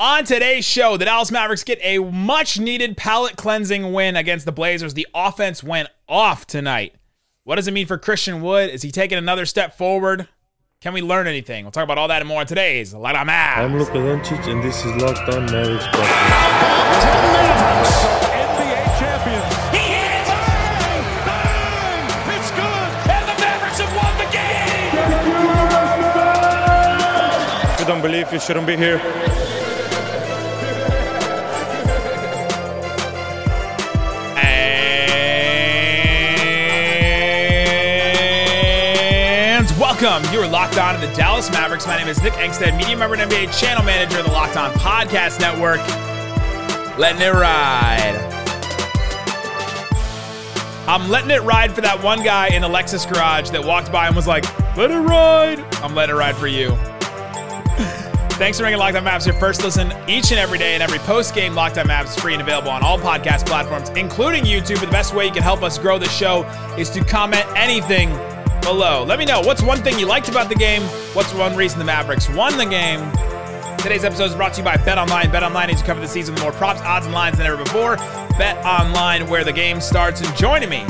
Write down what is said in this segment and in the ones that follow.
On today's show, the Dallas Mavericks get a much needed palate cleansing win against the Blazers. The offense went off tonight. What does it mean for Christian Wood? Is he taking another step forward? Can we learn anything? We'll talk about all that and more on today's Locked On Mavs. I'm Luka Doncic, and this is Locked On Mavericks. NBA champions. He hits! Bang! Bang! It's good! And the Mavericks have won the game! If you don't believe, you shouldn't be here. Welcome. You are locked on to the Dallas Mavericks. My name is Nick Angstadt, media member and NBA channel manager of the Locked On Podcast Network. Letting it ride. I'm letting it ride for that one guy in the Lexus garage that walked by and was like, let it ride. I'm letting it ride for you. Thanks for making Locked On Mavs your first listen each and every day, and every post game Locked On Mavs is free and available on all podcast platforms, including YouTube. The best way you can help us grow the show is to comment anything below. Let me know what's one thing you liked about the game. What's one reason the Mavericks won the game? Today's episode is brought to you by Bet Online. Bet Online is cover the season with more props, odds, and lines than ever before. Bet Online, where the game starts. And joining me,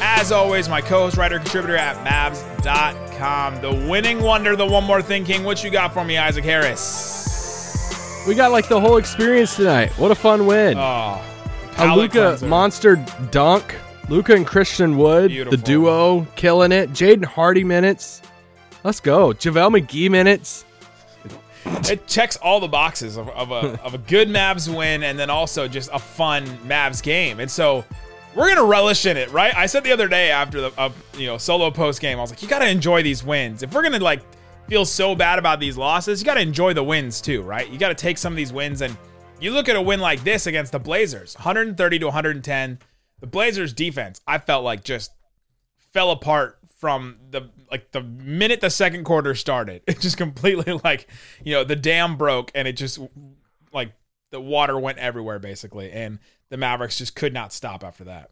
as always, my co-host, writer, contributor at Mavs.com, the winning wonder, the one more thing king. What you got for me, Isaac Harris? We got like the whole experience tonight. What a fun win. Oh, a Luka monster dunk. Luka and Christian Wood, Beautiful. the duo, killing it. Jaden Hardy minutes. Let's go. JaVale McGee minutes. it checks all the boxes of, of a of a good Mavs win and then also just a fun Mavs game. And so we're gonna relish in it, right? I said the other day after the uh, you know solo post game, I was like, you gotta enjoy these wins. If we're gonna like feel so bad about these losses, you gotta enjoy the wins too, right? You gotta take some of these wins and you look at a win like this against the Blazers, 130 to 110. The Blazers defense, I felt like just fell apart from the like the minute the second quarter started. It just completely like you know the dam broke and it just like the water went everywhere basically, and the Mavericks just could not stop after that.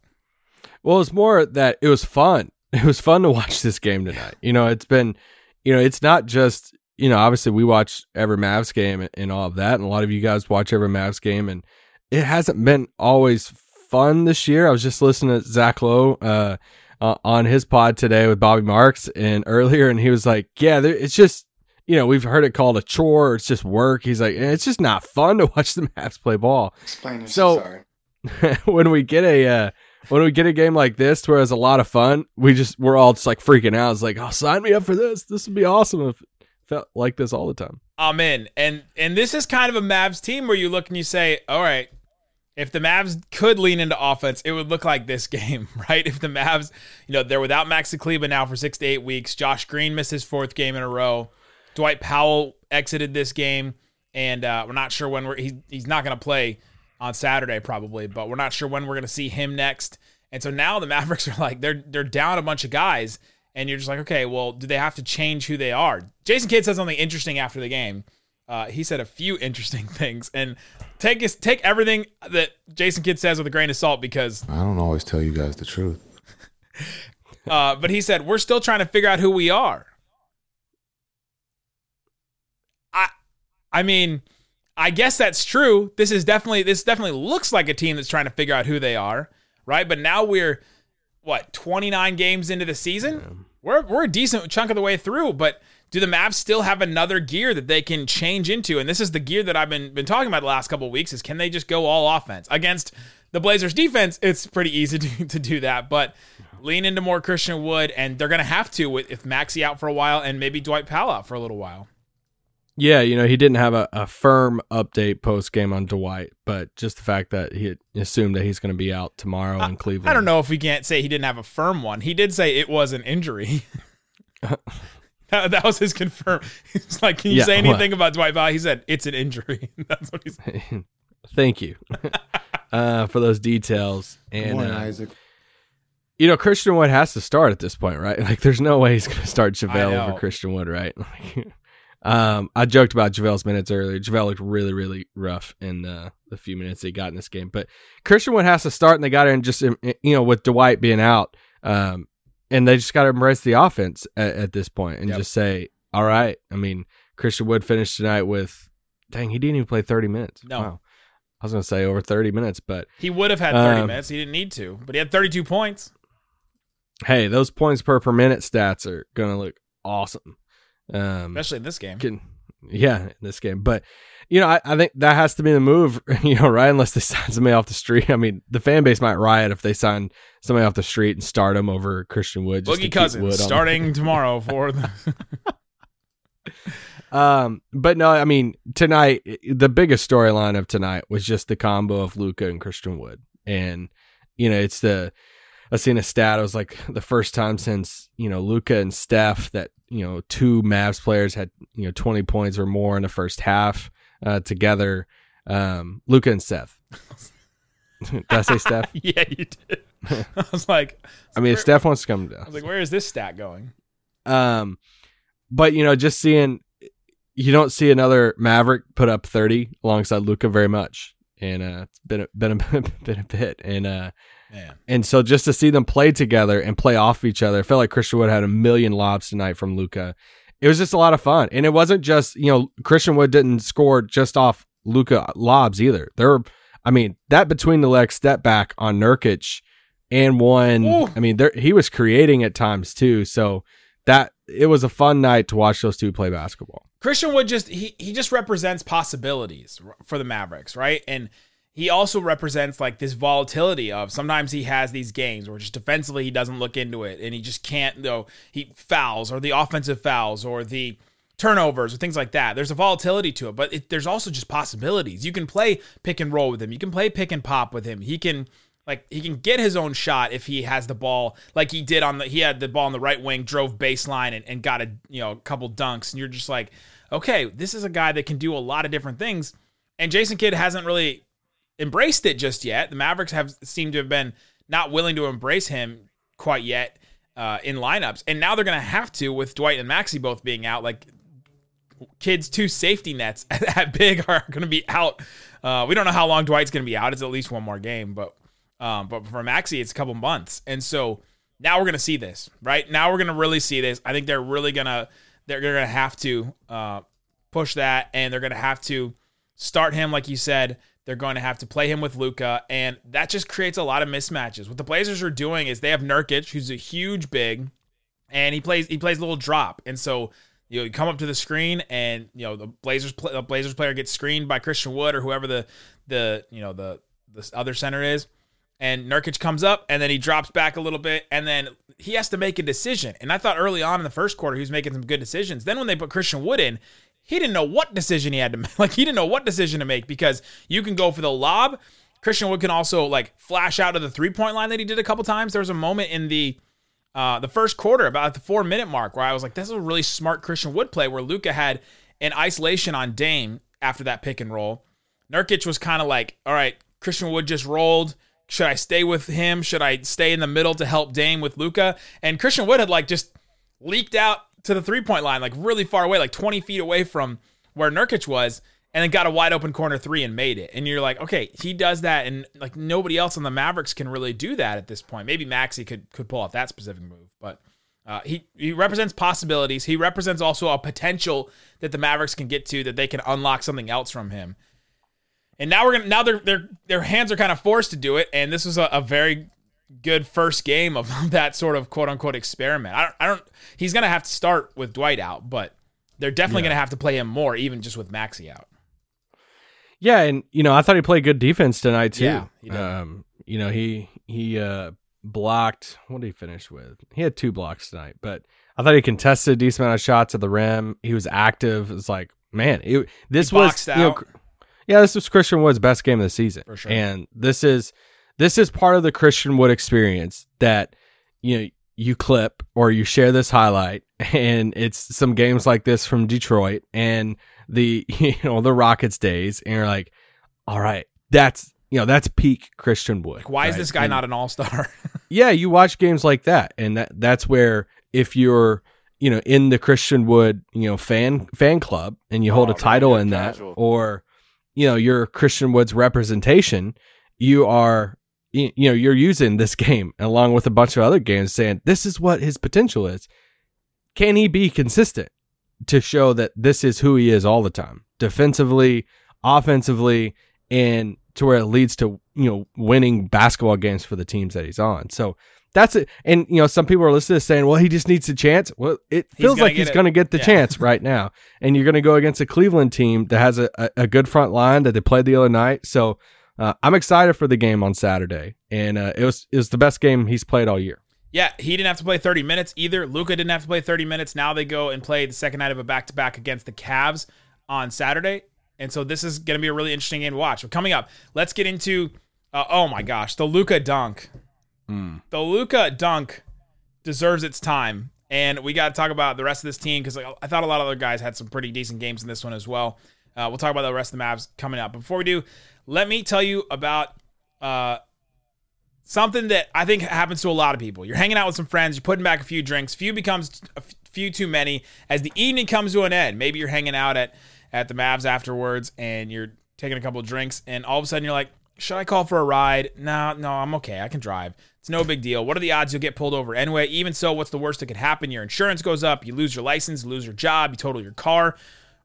Well, it's more that it was fun. It was fun to watch this game tonight. You know, it's been, you know, it's not just, you know, obviously we watch every Mavs game and all of that, and a lot of you guys watch every Mavs game, and it hasn't been always fun this year. I was just listening to Zach Lowe uh, uh, on his pod today with Bobby Marks and earlier, and he was like, "Yeah, there, it's just." You know, we've heard it called a chore. It's just work. He's like, it's just not fun to watch the Mavs play ball. Explain So- sorry. when we get a uh, when we get a game like this where it's a lot of fun, we just we're all just like freaking out. It's like, oh, sign me up for this. This would be awesome if it felt like this all the time. I'm in, and and this is kind of a Mavs team where you look and you say, all right. If the Mavs could lean into offense, it would look like this game, right? If the Mavs, you know, they're without Maxi Kleber now for six to eight weeks. Josh Green missed his fourth game in a row. Dwight Powell exited this game, and uh, we're not sure when we're he's he's not going to play on Saturday probably, but we're not sure when we're going to see him next. And so now the Mavericks are like they're they're down a bunch of guys, and you're just like, okay, well, do they have to change who they are? Jason Kidd said something interesting after the game. Uh, he said a few interesting things, and take us take everything that Jason Kidd says with a grain of salt because I don't always tell you guys the truth. uh, but he said we're still trying to figure out who we are. I, I mean, I guess that's true. This is definitely this definitely looks like a team that's trying to figure out who they are, right? But now we're what 29 games into the season. We're we're a decent chunk of the way through, but do the Mavs still have another gear that they can change into? And this is the gear that I've been been talking about the last couple of weeks. Is can they just go all offense against the Blazers defense? It's pretty easy to, to do that, but lean into more Christian Wood, and they're gonna have to with if Maxi out for a while and maybe Dwight Powell out for a little while. Yeah, you know, he didn't have a, a firm update post game on Dwight, but just the fact that he assumed that he's going to be out tomorrow in Cleveland. I don't know if we can't say he didn't have a firm one. He did say it was an injury. that, that was his confirm. He's like, can you Yeah, say what? anything about Dwight Powell? He said it's an injury. That's what he said. Thank you uh, for those details. Good And morning, uh, Isaac. you know, Christian Wood has to start at this point, right? Like, there's no way he's going to start I JaVale over Christian Wood, right? Like, um, I joked about JaVale's minutes earlier. JaVale looked really, really rough in the, the few minutes he got in this game. But Christian Wood has to start, and they got in just, you know, with Dwight being out. Um, and they just got to embrace the offense at, at this point and Yep. just say, all right. I mean, Christian Wood finished tonight with dang, he didn't even play 30 minutes. No. Wow. I was going to say over 30 minutes, but He would have had 30 Um, minutes. He didn't need to, but he had 32 points. hey, those points per per minute stats are going to look awesome. Um, especially in this game. can, yeah, in this game. But, you know, I, I think that has to be the move, you know, right? Unless they sign somebody off the street. I mean, the fan base might riot if they sign somebody off the street and start him over Christian Wood. just Boogie Cousins Wood on the- starting tomorrow for the. Um, but no, I mean tonight the biggest storyline of tonight was just the combo of Luka and Christian Wood, and you know it's the I seen a stat. It was like the first time since you know Luka and Steph that you know two Mavs players had you know twenty points or more in the first half uh, together. Um, Luka and Seth. Did I say Steph? yeah, you did. I was like, I mean, if Steph wants to come down. I was like, where is this stat going? Um, but you know, just seeing you don't see another Maverick put up thirty alongside Luka very much, and uh, it's been a, been a been a bit, and uh, Man, and so just to see them play together and play off each other, I felt like Christian Wood had a million lobs tonight from Luka. It was just a lot of fun, and it wasn't just you know Christian Wood didn't score just off Luka lobs either. There, were, I mean, that between the leg step back on Nurkic and one. Ooh. I mean, there he was creating at times too. So that it was a fun night to watch those two play basketball. Christian Wood just he he just represents possibilities for the Mavericks, right? And he also represents like this volatility of sometimes he has these games where just defensively he doesn't look into it and he just can't you know he fouls or the offensive fouls or the turnovers or things like that. There's a volatility to it, but it, there's also just possibilities. You can play pick and roll with him. You can play pick and pop with him. He can like he can get his own shot if he has the ball like he did on the he had the ball on the right wing drove baseline and, and got a you know a couple dunks and you're just like okay this is a guy that can do a lot of different things and jason kidd hasn't really embraced it just yet the mavericks have seemed to have been not willing to embrace him quite yet uh, in lineups and now they're gonna have to with dwight and maxi both being out like kids two safety nets at big are going to be out. Uh, we don't know how long Dwight's going to be out. It's at least one more game, but um, but for Maxi, it's a couple months, and so now we're going to see this. Right now, we're going to really see this. I think they're really gonna they're going to have to uh, push that, and they're going to have to start him like you said. They're going to have to play him with Luka, and that just creates a lot of mismatches. What the Blazers are doing is they have Nurkic, who's a huge big, and he plays he plays a little drop, and so you know you come up to the screen, and you know the Blazers the Blazers player gets screened by Christian Wood or whoever the the you know the the other center is, and Nurkic comes up, and then he drops back a little bit, and then he has to make a decision. And I thought early on in the first quarter he was making some good decisions. Then when they put Christian Wood in, he didn't know what decision he had to make. Like he didn't know what decision to make because you can go for the lob. Christian Wood can also like flash out of the three point line that he did a couple times. There was a moment in the uh, the first quarter, about the four minute mark, where I was like, this is a really smart Christian Wood play where Luka had an isolation on Dame after that pick and roll. Nurkic was kind of like, all right, Christian Wood just rolled. Should I stay with him? Should I stay in the middle to help Dame with Luka? And Christian Wood had like just leaked out to the three point line, like really far away, like 20 feet away from where Nurkic was, and then got a wide open corner three and made it. And you're like, okay, he does that, and like nobody else on the Mavericks can really do that at this point. Maybe Maxi could could pull off that specific move, but uh, he he represents possibilities. He represents also a potential that the Mavericks can get to that they can unlock something else from him. And now we're gonna now their their their hands are kind of forced to do it, and this was a, a very good first game of that sort of quote unquote experiment. I don't, I don't he's gonna have to start with Dwight out, but they're definitely gonna have to play him more, even just with Maxi out. Yeah, and you know, I thought he played good defense tonight too. Yeah, um, you know, he he uh blocked what did he finish with? He had two blocks tonight, but I thought he contested a decent amount of shots at the rim. He was active. It's like, man, it, this was you know, yeah, this was Christian Wood's best game of the season. For sure. And this is this is part of the Christian Wood experience that you know you clip or you share this highlight and it's some games like this from Detroit and the you know the Rockets days and you're like all right that's you know that's peak Christian Wood Like, why is this guy And- not an all star? yeah, you watch games like that, and that that's where if you're you know in the Christian Wood you know fan fan club and you hold Oh, a title really in that, or you know you're Christian Wood's representation, you are you, you know you're using this game along with a bunch of other games, saying this is what his potential is. Can he be consistent? to show that this is who he is all the time, defensively, offensively, and to where it leads to you know winning basketball games for the teams that he's on. So that's it. And you know, some people are listening to saying, "Well, he just needs a chance." Well, it He's feels like he's going to get the Yeah. chance right now, and you're going to go against a Cleveland team that has a, a, a good front line that they played the other night. So uh, I'm excited for the game on Saturday, and uh, it was it was the best game he's played all year. Yeah, he didn't have to play 30 minutes either. Luka didn't have to play 30 minutes. Now they go and play the second night of a back to back against the Cavs on Saturday. And so this is going to be a really interesting game to watch. But coming up, let's get into uh, oh my gosh, the Luka dunk. The Luka dunk deserves its time. And we got to talk about the rest of this team because I thought a lot of other guys had some pretty decent games in this one as well. Uh, we'll talk about the rest of the Mavs coming up. Before we do, let me tell you about uh, something that I think happens to a lot of people. You're hanging out with some friends, you're putting back a few drinks, few becomes a few too many. As the evening comes to an end, maybe you're hanging out at at the Mavs afterwards and you're taking a couple of drinks, and all of a sudden you're like, should I call for a ride? No, no, I'm okay. I can drive. It's no big deal. What are the odds you'll get pulled over anyway? Even so, what's the worst that could happen? Your insurance goes up, you lose your license, lose your job, you total your car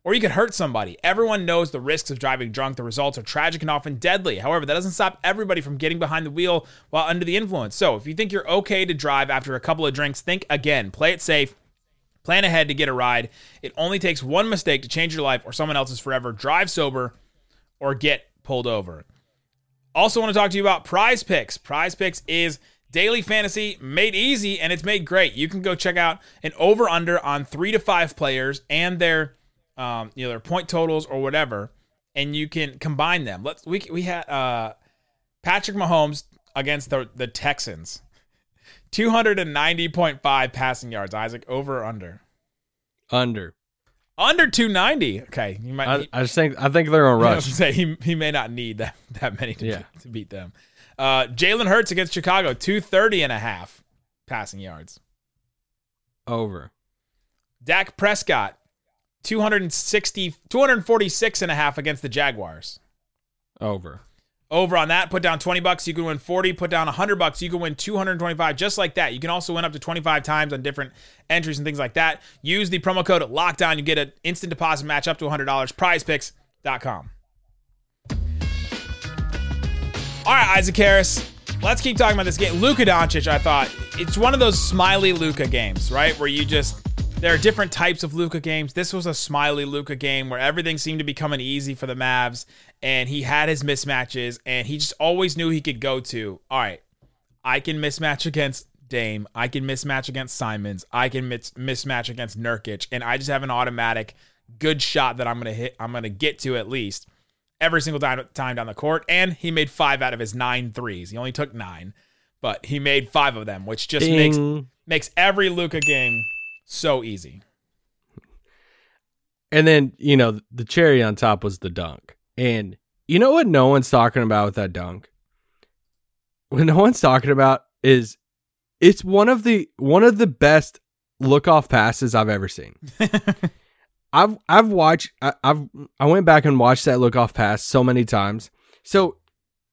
or you could hurt somebody. Everyone knows the risks of driving drunk. The results are tragic and often deadly. However, that doesn't stop everybody from getting behind the wheel while under the influence. So, if you think you're okay to drive after a couple of drinks, think again. Play it safe. Plan ahead to get a ride. It only takes one mistake to change your life or someone else's forever. Drive sober or get pulled over. Also, want to talk to you about Prize Picks. Prize Picks is daily fantasy made easy and it's made great. You can go check out an over under on three to five players and their um, you know their point totals or whatever, and you can combine them. Let's we we had uh, Patrick Mahomes against the the Texans, two hundred and ninety point five passing yards. Isaac over or under Under. under two ninety. Okay, you might. I, I just think I think they're was rush. gonna say he, he may not need that that many to, Yeah. to beat them. Uh, Jalen Hurts against Chicago, 230 and a half passing yards. Over. Dak Prescott, 260, 246 and a half against the Jaguars. Over. Over on that, put down 20 bucks, you can win 40, put down 100 bucks, you can win 225 just like that. You can also win up to 25 times on different entries and things like that. Use the promo code LOCKDOWN, you get an instant deposit match up to $100, prizepicks.com. All right, Isaac Harris. Let's keep talking about this game. Luka Doncic, I thought it's one of those smiley Luka games, right? Where you just there are different types of Luka games. This was a smiley Luka game where everything seemed to be coming easy for the Mavs, and he had his mismatches, and he just always knew he could go to. All right, I can mismatch against Dame. I can mismatch against Simons. I can mis- mismatch against Nurkic, and I just have an automatic good shot that I'm gonna hit. I'm gonna get to at least every single time, down the court. And he made five out of his nine threes. He only took nine, but he made five of them, which just makes makes every Luka game so easy. And then, you know, the cherry on top was the dunk. And you know what no one's talking about with that dunk? What no one's talking about is it's one of the one of the best look off passes I've ever seen. I've I've watched I, I've I went back and watched that look off pass so many times. So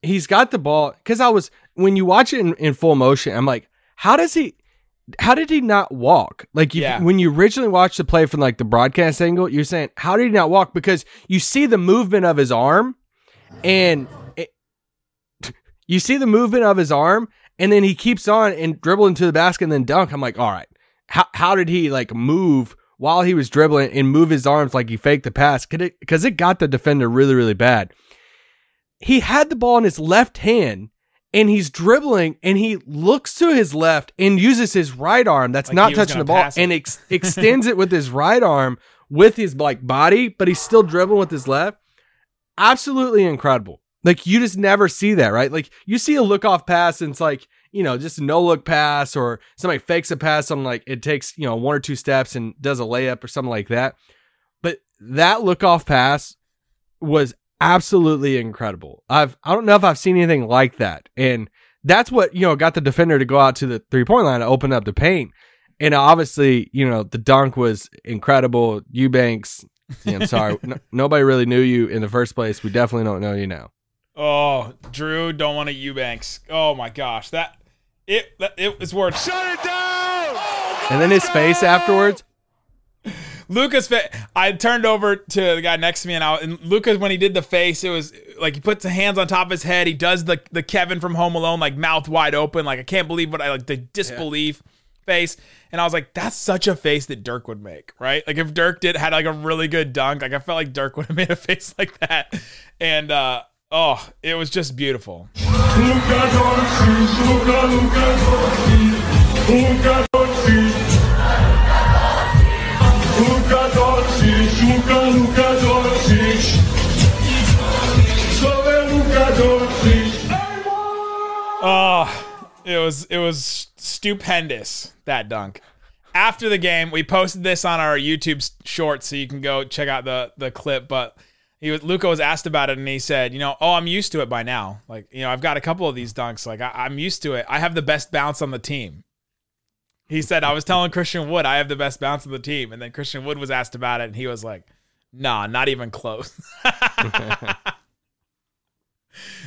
he's got the ball because I was when you watch it in, in full motion, I'm like, how does he how did he not walk? Like if, Yeah. when you originally watched the play from like the broadcast angle, you're saying, how did he not walk? Because you see the movement of his arm and it, you see the movement of his arm and then he keeps on and dribble into the basket and then dunk. I'm like, all right, how, how did he like move while he was dribbling and move his arms like he faked the pass? Because it got the defender really, really bad. He had the ball in his left hand and he's dribbling and he looks to his left and uses his right arm that's Like not touching the ball and ex- extends it with his right arm with his like body, but he's still dribbling with his left. Absolutely incredible. Like you just never see that, right? Like you see a look off pass and it's like, you know, just a no look pass or somebody fakes a pass on like it takes, you know, one or two steps and does a layup or something like that. But that look off pass was absolutely incredible. I've I don't know if I've seen anything like that. And that's what, you know, got the defender to go out to the three point line to open up the paint. And obviously, you know, the dunk was incredible. Eubanks, yeah, I'm sorry. no, nobody really knew you in the first place. We definitely don't know you now. Oh, Drew, don't want to Eubanks. Oh my gosh, that it it was worth. Shut it down! And then his face oh afterwards. Lucas, I turned over to the guy next to me, and, I, and Lucas, when he did the face, it was like he puts the hands on top of his head. He does the the Kevin from Home Alone, like mouth wide open, like I can't believe what I like the disbelief face. And I was like, that's such a face that Dirk would make, right? Like if Dirk did had like a really good dunk, like I felt like Dirk would have made a face like that. And uh oh, it was just beautiful. Oh, it was it was stupendous that dunk. After the game, we posted this on our YouTube s- shorts, so you can go check out the the clip. But he was Luka was asked about it, and he said, "You know, oh, I'm used to it by now. Like, you know, I've got a couple of these dunks. Like, I, I'm used to it. I have the best bounce on the team." He said, "I was telling Christian Wood I have the best bounce on the team," and then Christian Wood was asked about it, and he was like, "Nah, not even close."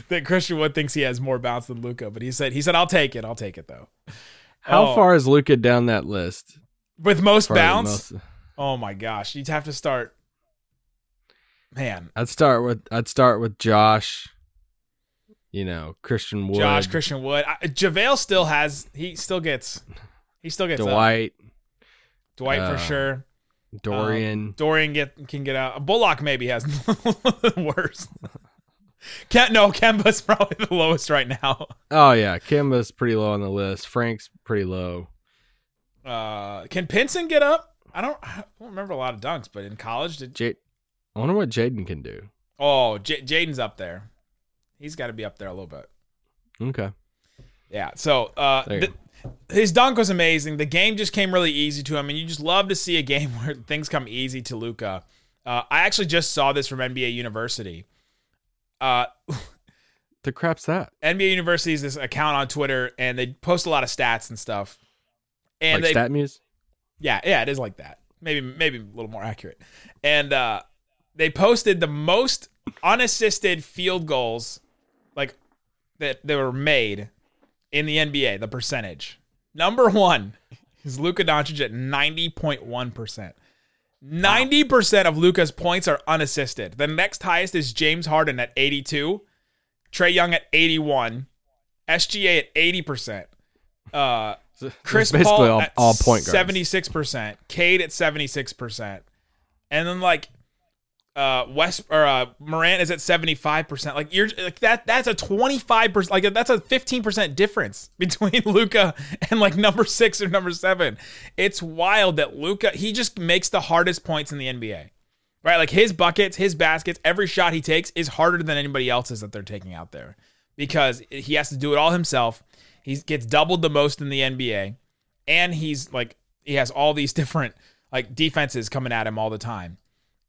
that Christian Wood thinks he has more bounce than Luka, but he said he said I'll take it. I'll take it though. How Oh. far is Luka down that list? With most bounce? most- Oh my gosh, you'd have to start. Man, I'd start with I'd start with Josh. You know, Christian Wood, Josh Christian Wood, I, JaVale still has. He still gets. He still gets up. Dwight, Dwight uh, for sure. Dorian. Um, Dorian get can get out. Bullock maybe has worse. Ken, no, Kemba's probably the lowest right now. oh yeah, Kemba's pretty low on the list. Frank's pretty low. Uh, can Pinson get up? I don't. I don't remember a lot of dunks, but in college, did J- I wonder what Jaden can do. oh J- Jaden's up there. He's got to be up there a little bit. Okay. Yeah. So uh, There you th- his dunk was amazing. The game just came really easy to him, and you just love to see a game where things come easy to Luka. Uh, I actually just saw this from NBA University. Uh, The crap's that? NBA University is this account on Twitter, and they post a lot of stats and stuff. And like they, StatMuse? yeah, yeah, it is like that. Maybe maybe a little more accurate. And uh, they posted the most unassisted field goals, like that they were made in the NBA. The percentage number one is Luka Doncic at ninety point one percent. Ninety percent of Luka's points are unassisted. The next highest is James Harden at eighty-two, Trae Young at eighty-one, SGA at eighty percent. Uh, Chris Paul all- at all point guards. seventy six percent, Cade at seventy six percent, and then like uh West or uh Morant is at seventy five percent. Like you're like that. That's a twenty five percent. Like that's a fifteen percent difference between Luka and like number six or number seven. It's wild that Luka he just makes the hardest points in the NBA. Right, like his buckets, his baskets, every shot he takes is harder than anybody else's that they're taking out there because he has to do it all himself. He gets doubled the most in the NBA, and he's like he has all these different like defenses coming at him all the time.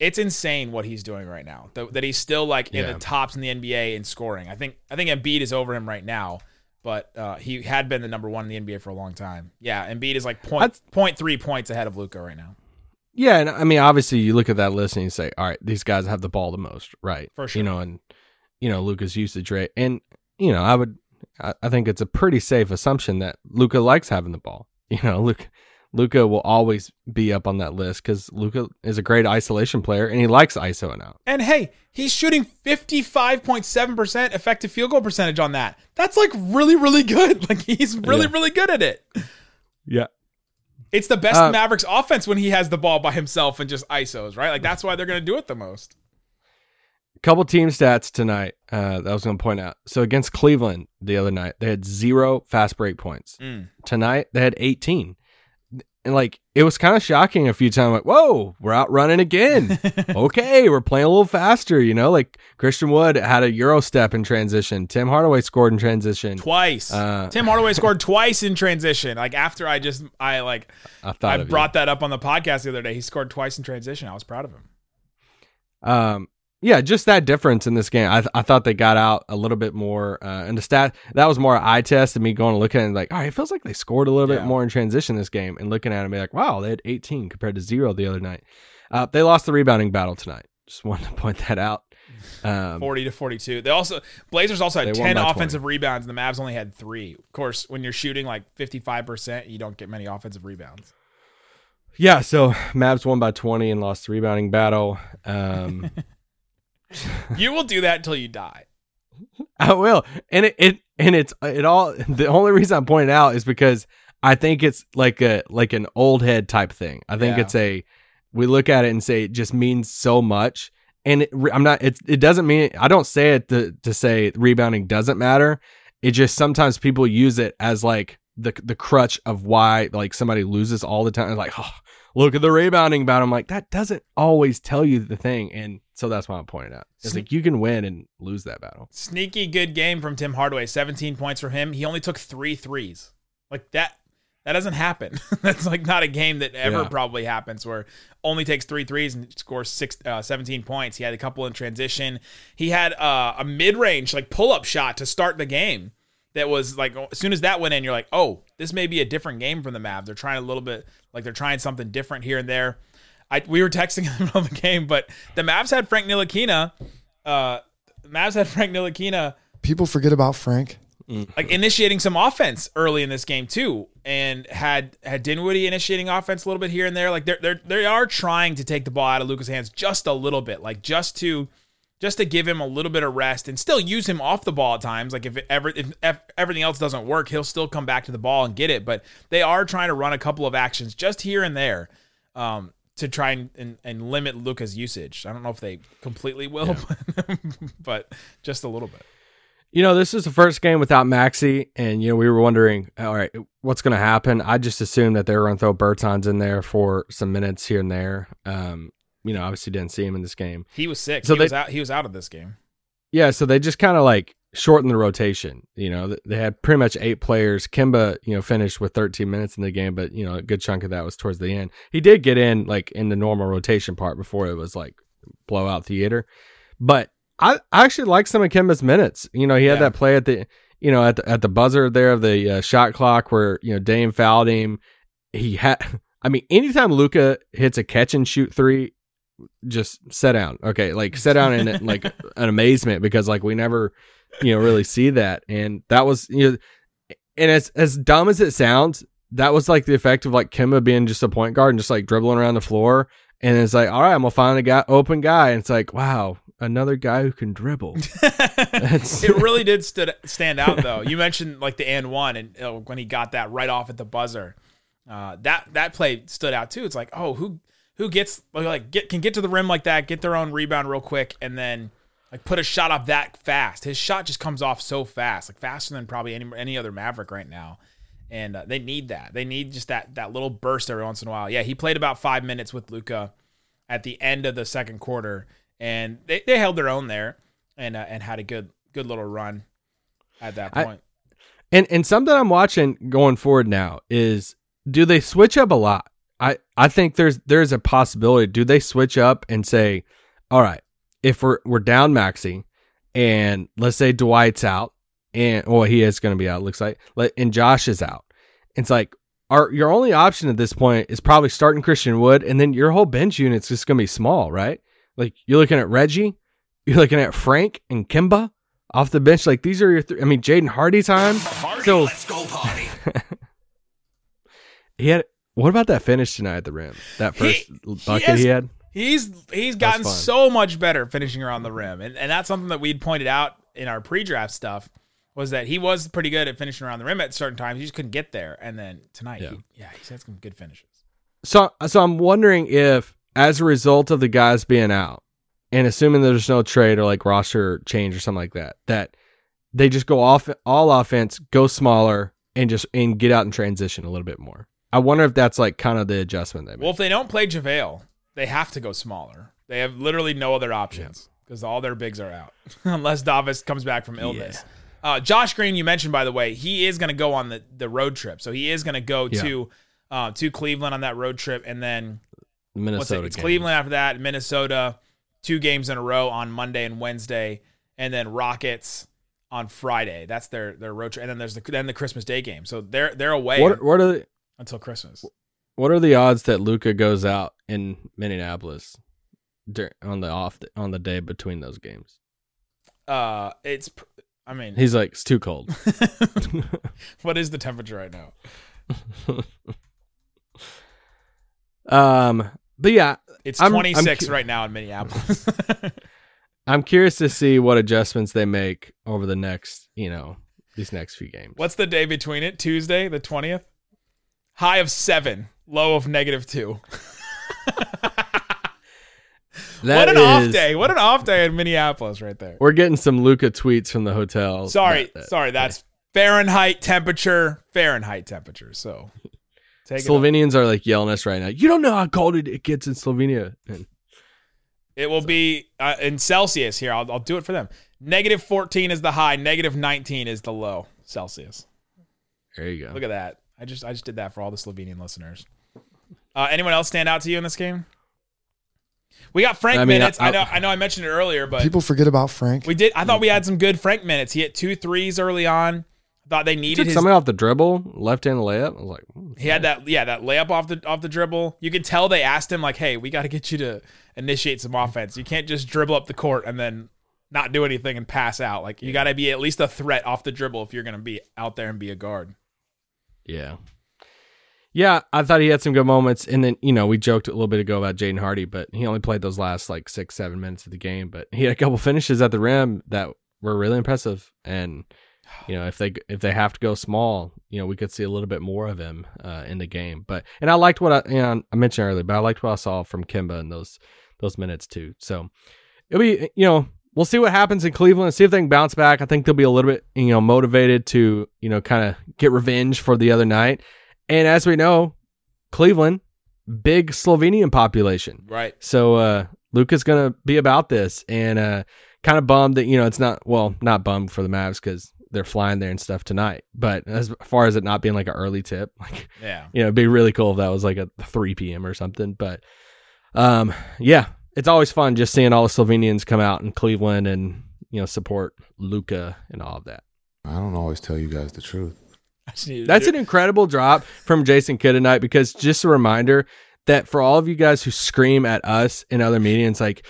It's insane what he's doing right now. That, that he's still like in Yeah. the tops in the NBA in scoring. I think I think Embiid is over him right now, but uh, he had been the number one in the NBA for a long time. Yeah, Embiid is like point point three points ahead of Luka right now. Yeah, and I mean, obviously, you look at that list and you say, "All right, these guys have the ball the most, right?" For sure. You know, and you know Luka's usage rate, and you know, I would, I, I think it's a pretty safe assumption that Luka likes having the ball. You know, Luka, Luka will always be up on that list because Luka is a great isolation player and he likes isoing out. And hey, he's shooting 55.7% effective field goal percentage on that. That's like really, really good. Like he's really, Yeah. really good at it. Yeah, It's the best Uh, Mavericks offense when he has the ball by himself and just ISOs, right? Like that's why they're going to do it the most. couple team stats tonight uh, that I was going to point out. So against Cleveland the other night, they had zero fast break points. Mm. Tonight they had 18. And like it was kind of shocking a few times. Like, whoa, we're out running again. okay, we're playing a little faster. You know, like Christian Wood had a euro step in transition. Tim Hardaway scored in transition. Twice. Uh, Tim Hardaway scored twice in transition. Like after I just I like I thought I of you. brought that up on the podcast the other day. He scored twice in transition. I was proud of him. Um, yeah, just that difference in this game. I, th- I thought they got out a little bit more. Uh, and the stat that was more eye test and me going to look at it and like, all right, it feels like they scored a little Yeah. bit more in transition this game. And looking at it, and be like, wow, they had 18 compared to zero the other night. Uh, they lost the rebounding battle tonight. Just wanted to point that out. Um, 40 to 42. They also Blazers also had 10 by 20. offensive rebounds and the Mavs only had 3. Of course, when you're shooting like 55%, you don't get many offensive rebounds. Yeah, so Mavs won by 20 and lost the rebounding battle. Um, You will do that until you die. I will, and it, it and it's it all. The only reason I'm pointing out is because I think it's like a like an old head type thing. I think Yeah. it's a we look at it and say it just means so much, and it, I'm not. It it doesn't mean I don't say it to to say rebounding doesn't matter. It just sometimes people use it as like the the crutch of why like somebody loses all the time. Like, oh, look at the rebounding battle. I'm like that doesn't always tell you the thing, and so that's why I'm pointing out. It's like you can win and lose that battle. Sneaky good game from Tim Hardaway. 17 points from him. He only took three threes. Like that. That doesn't happen. That's like not a game that ever Yeah. probably happens where only takes three threes and scores six, uh, 17 points. He had a couple in transition. He had uh, a mid range like pull up shot to start the game. That was like as soon as that went in, you're like, oh, this may be a different game from the Mavs. They're trying a little bit like they're trying something different here and there. I we were texting in the middle of the game, but the Mavs had Frank Ntilikina. Uh, Mavs had Frank Ntilikina People forget about Frank. like initiating some offense early in this game too, and had had Dinwiddie initiating offense a little bit here and there. Like they're they're they are trying to take the ball out of Luka's hands just a little bit, like just to just to give him a little bit of rest and still use him off the ball at times. Like if ever if, if everything else doesn't work, he'll still come back to the ball and get it. But they are trying to run a couple of actions just here and there. Um, to try and, and, and limit Luka's usage. I don't know if they completely will, but, but just a little bit. You know, this is the first game without Maxi, and you know we were wondering, all right, what's going to happen? I just assumed that they were going to throw Bertans in there for some minutes here and there. Um, you know, obviously didn't see him in this game. He was sick. So he they- was out. He was out of this game. Yeah, so they just kind of like shortened the rotation. You know, they had pretty much eight players. Kemba, you know, finished with 13 minutes in the game, but you know, a good chunk of that was towards the end. He did get in like in the normal rotation part before it was like blowout theater. But I, I actually like some of Kemba's minutes. You know, he had Yeah. that play at the you know at the, at the buzzer there of the uh, shot clock where you know Dame fouled him. He had. I mean, anytime Luka hits a catch and shoot three, just sit down. Okay, like sit down in like an amazement because like we never, you know, really see that. And that was you know, and as as dumb as it sounds, that was like the effect of like Kemba being just a point guard and just like dribbling around the floor. And it's like, all right, I'm gonna find a guy, open guy, and it's like, wow, another guy who can dribble. It really did stood, stand out though. You mentioned like the and one, and uh, when he got that right off at the buzzer, uh, that that play stood out too. It's like, oh, who who gets like get can get to the rim like that, get their own rebound real quick, and then like put a shot up that fast. His shot just comes off so fast, like faster than probably any any other Maverick right now. And uh, they need that. They need just that that little burst every once in a while. Yeah, he played about five minutes with Luka at the end of the second quarter, and they, they held their own there and uh, and had a good good little run at that I- point. And and something I'm watching going forward now is do they switch up a lot? I I think there's there's a possibility. Do they switch up and say, all right, if we're we're down Maxi, and let's say Dwight's out, and well he is going to be out. it Looks like, let- and Josh is out. It's like our your only option at this point is probably starting Christian Wood, and then your whole bench unit's just going to be small, right? Like you're looking at Reggie, you're looking at Frank and Kemba off the bench. Like these are your. Th- I mean, Jaden Hardy time. So Let's go party. he had. What about that finish tonight at the rim? That first He- bucket he has- he had. He's he's gotten so much better finishing around the rim, and and that's something that we'd pointed out in our pre-draft stuff was that he was pretty good at finishing around the rim at certain times. He just couldn't get there, and then tonight, Yeah. he, yeah, he's had some good finishes. So so I'm wondering if, as a result of the guys being out, and assuming there's no trade or like roster change or something like that, that they just go off all offense, go smaller, and just and get out and transition a little bit more. I wonder if that's like kind of the adjustment they made. Well, if they don't play JaVale, they have to go smaller. They have literally no other options because all their bigs are out unless Davis comes back from illness. Uh, Josh Green, you mentioned by the way, he is going to go on the, the road trip, so he is going to go Yeah. to uh, to Cleveland on that road trip, and then what's Minnesota. it? It's game. Cleveland after that, Minnesota, two games in a row on Monday and Wednesday, and then Rockets on Friday. That's their their road trip, and then there's the then the Christmas Day game. So they're they're away What what are until Christmas. what are the odds that Luka goes out in Minneapolis on the off on the day between those games? Uh, it's I mean, He's like, it's too cold. what is the temperature right now? Um, but yeah, It's I'm- I'm 26 cu- right now in Minneapolis. I'm curious to see what adjustments they make over the next, you know, these next few games. What's the day between it? Tuesday, the 20th? High of seven, low of negative two. What an off day. What an off day in Minneapolis right there. We're getting some Luka tweets from the hotel. Sorry, that- that- sorry. That's Fahrenheit temperature. Fahrenheit temperature. So. Slovenians are like yelling us right now. You don't know how cold it, it gets in Slovenia. And It will be uh, in Celsius here. I'll, I'll do it for them. Negative 14 is the high. Negative 19 is the low Celsius. there you go. Look at that. I just I just did that for all the Slovenian listeners. Uh, anyone else stand out to you in this game? We got Frank I mean, minutes. I, I- know I know I mentioned it earlier, but People forget about Frank. we did. I thought we had some good Frank minutes. He hit two threes early on. Thought they He needed took his. somebody off the dribble, left hand layup. I was like, hmm, He had that, yeah, that layup off the off the dribble. You could tell they asked him like, "Hey, we got to get you to initiate some offense. You can't just dribble up the court and then not do anything and pass out. Like you got to be at least a threat off the dribble if you're going to be out there and be a guard." Yeah. Yeah, I thought he had some good moments. And then, you know, we joked a little bit ago about Jaden Hardy, but he only played those last like six, seven minutes of the game. But he had a couple finishes at the rim that were really impressive. And, you know, if they if they have to go small, you know, we could see a little bit more of him uh, in the game. But and I liked what I you know, I mentioned earlier, but I liked what I saw from Kemba in those those minutes too. So it'll be you know, we'll see what happens in Cleveland, see if they can bounce back. I think they'll be a little bit, you know, motivated to, you know, kind of get revenge for the other night. And as we know, Cleveland, big Slovenian population. Right. So uh Luka's gonna be about this and uh kind of bummed that, you know, it's not well, not bummed for the Mavs because they're flying there and stuff tonight. But as far as it not being like an early tip, like Yeah. you know, it'd be really cool if that was like a three PM or something. But um yeah, it's always fun just seeing all the Slovenians come out in Cleveland and, you know, support Luka and all of that. I don't always tell you guys the truth. I just needed to That's an incredible drop from Jason Kidd tonight because just a reminder that for all of you guys who scream at us in other media, it's like,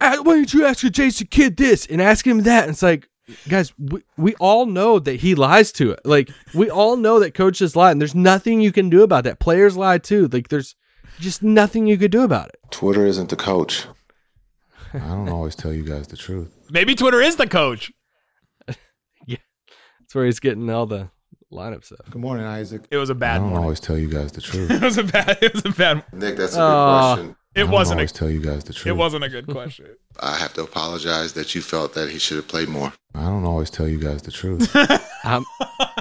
"Ah, why didn't you ask Jason Kidd this and ask him that? And it's like, guys, we, we all know that he lies to it. Like, we all know that coaches lie, and there's nothing you can do about that. Players lie too. Like, there's just nothing you could do about it. Twitter isn't the coach. I don't always tell you guys the truth. Maybe Twitter is the coach. Yeah, that's where he's getting all the lineup stuff. Good morning, Isaac. It was a bad I don't morning. always tell you guys the truth. It was a bad. It was a bad. Nick, that's a good Uh, question. it I don't wasn't a- tell you guys the truth. It wasn't a good question. I have to apologize that you felt that he should have played more. I don't always tell you guys the truth. I'm,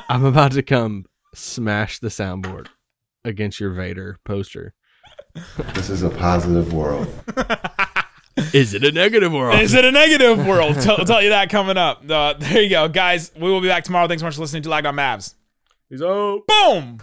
I'm about to come smash the soundboard against your Vader poster. This is a positive world. Is it a negative world? Is it a negative world? Tell, I'll tell you that coming up. Uh, there you go, guys. We will be back tomorrow. Thanks so much for listening to Locked On Mavs. He's out. Boom.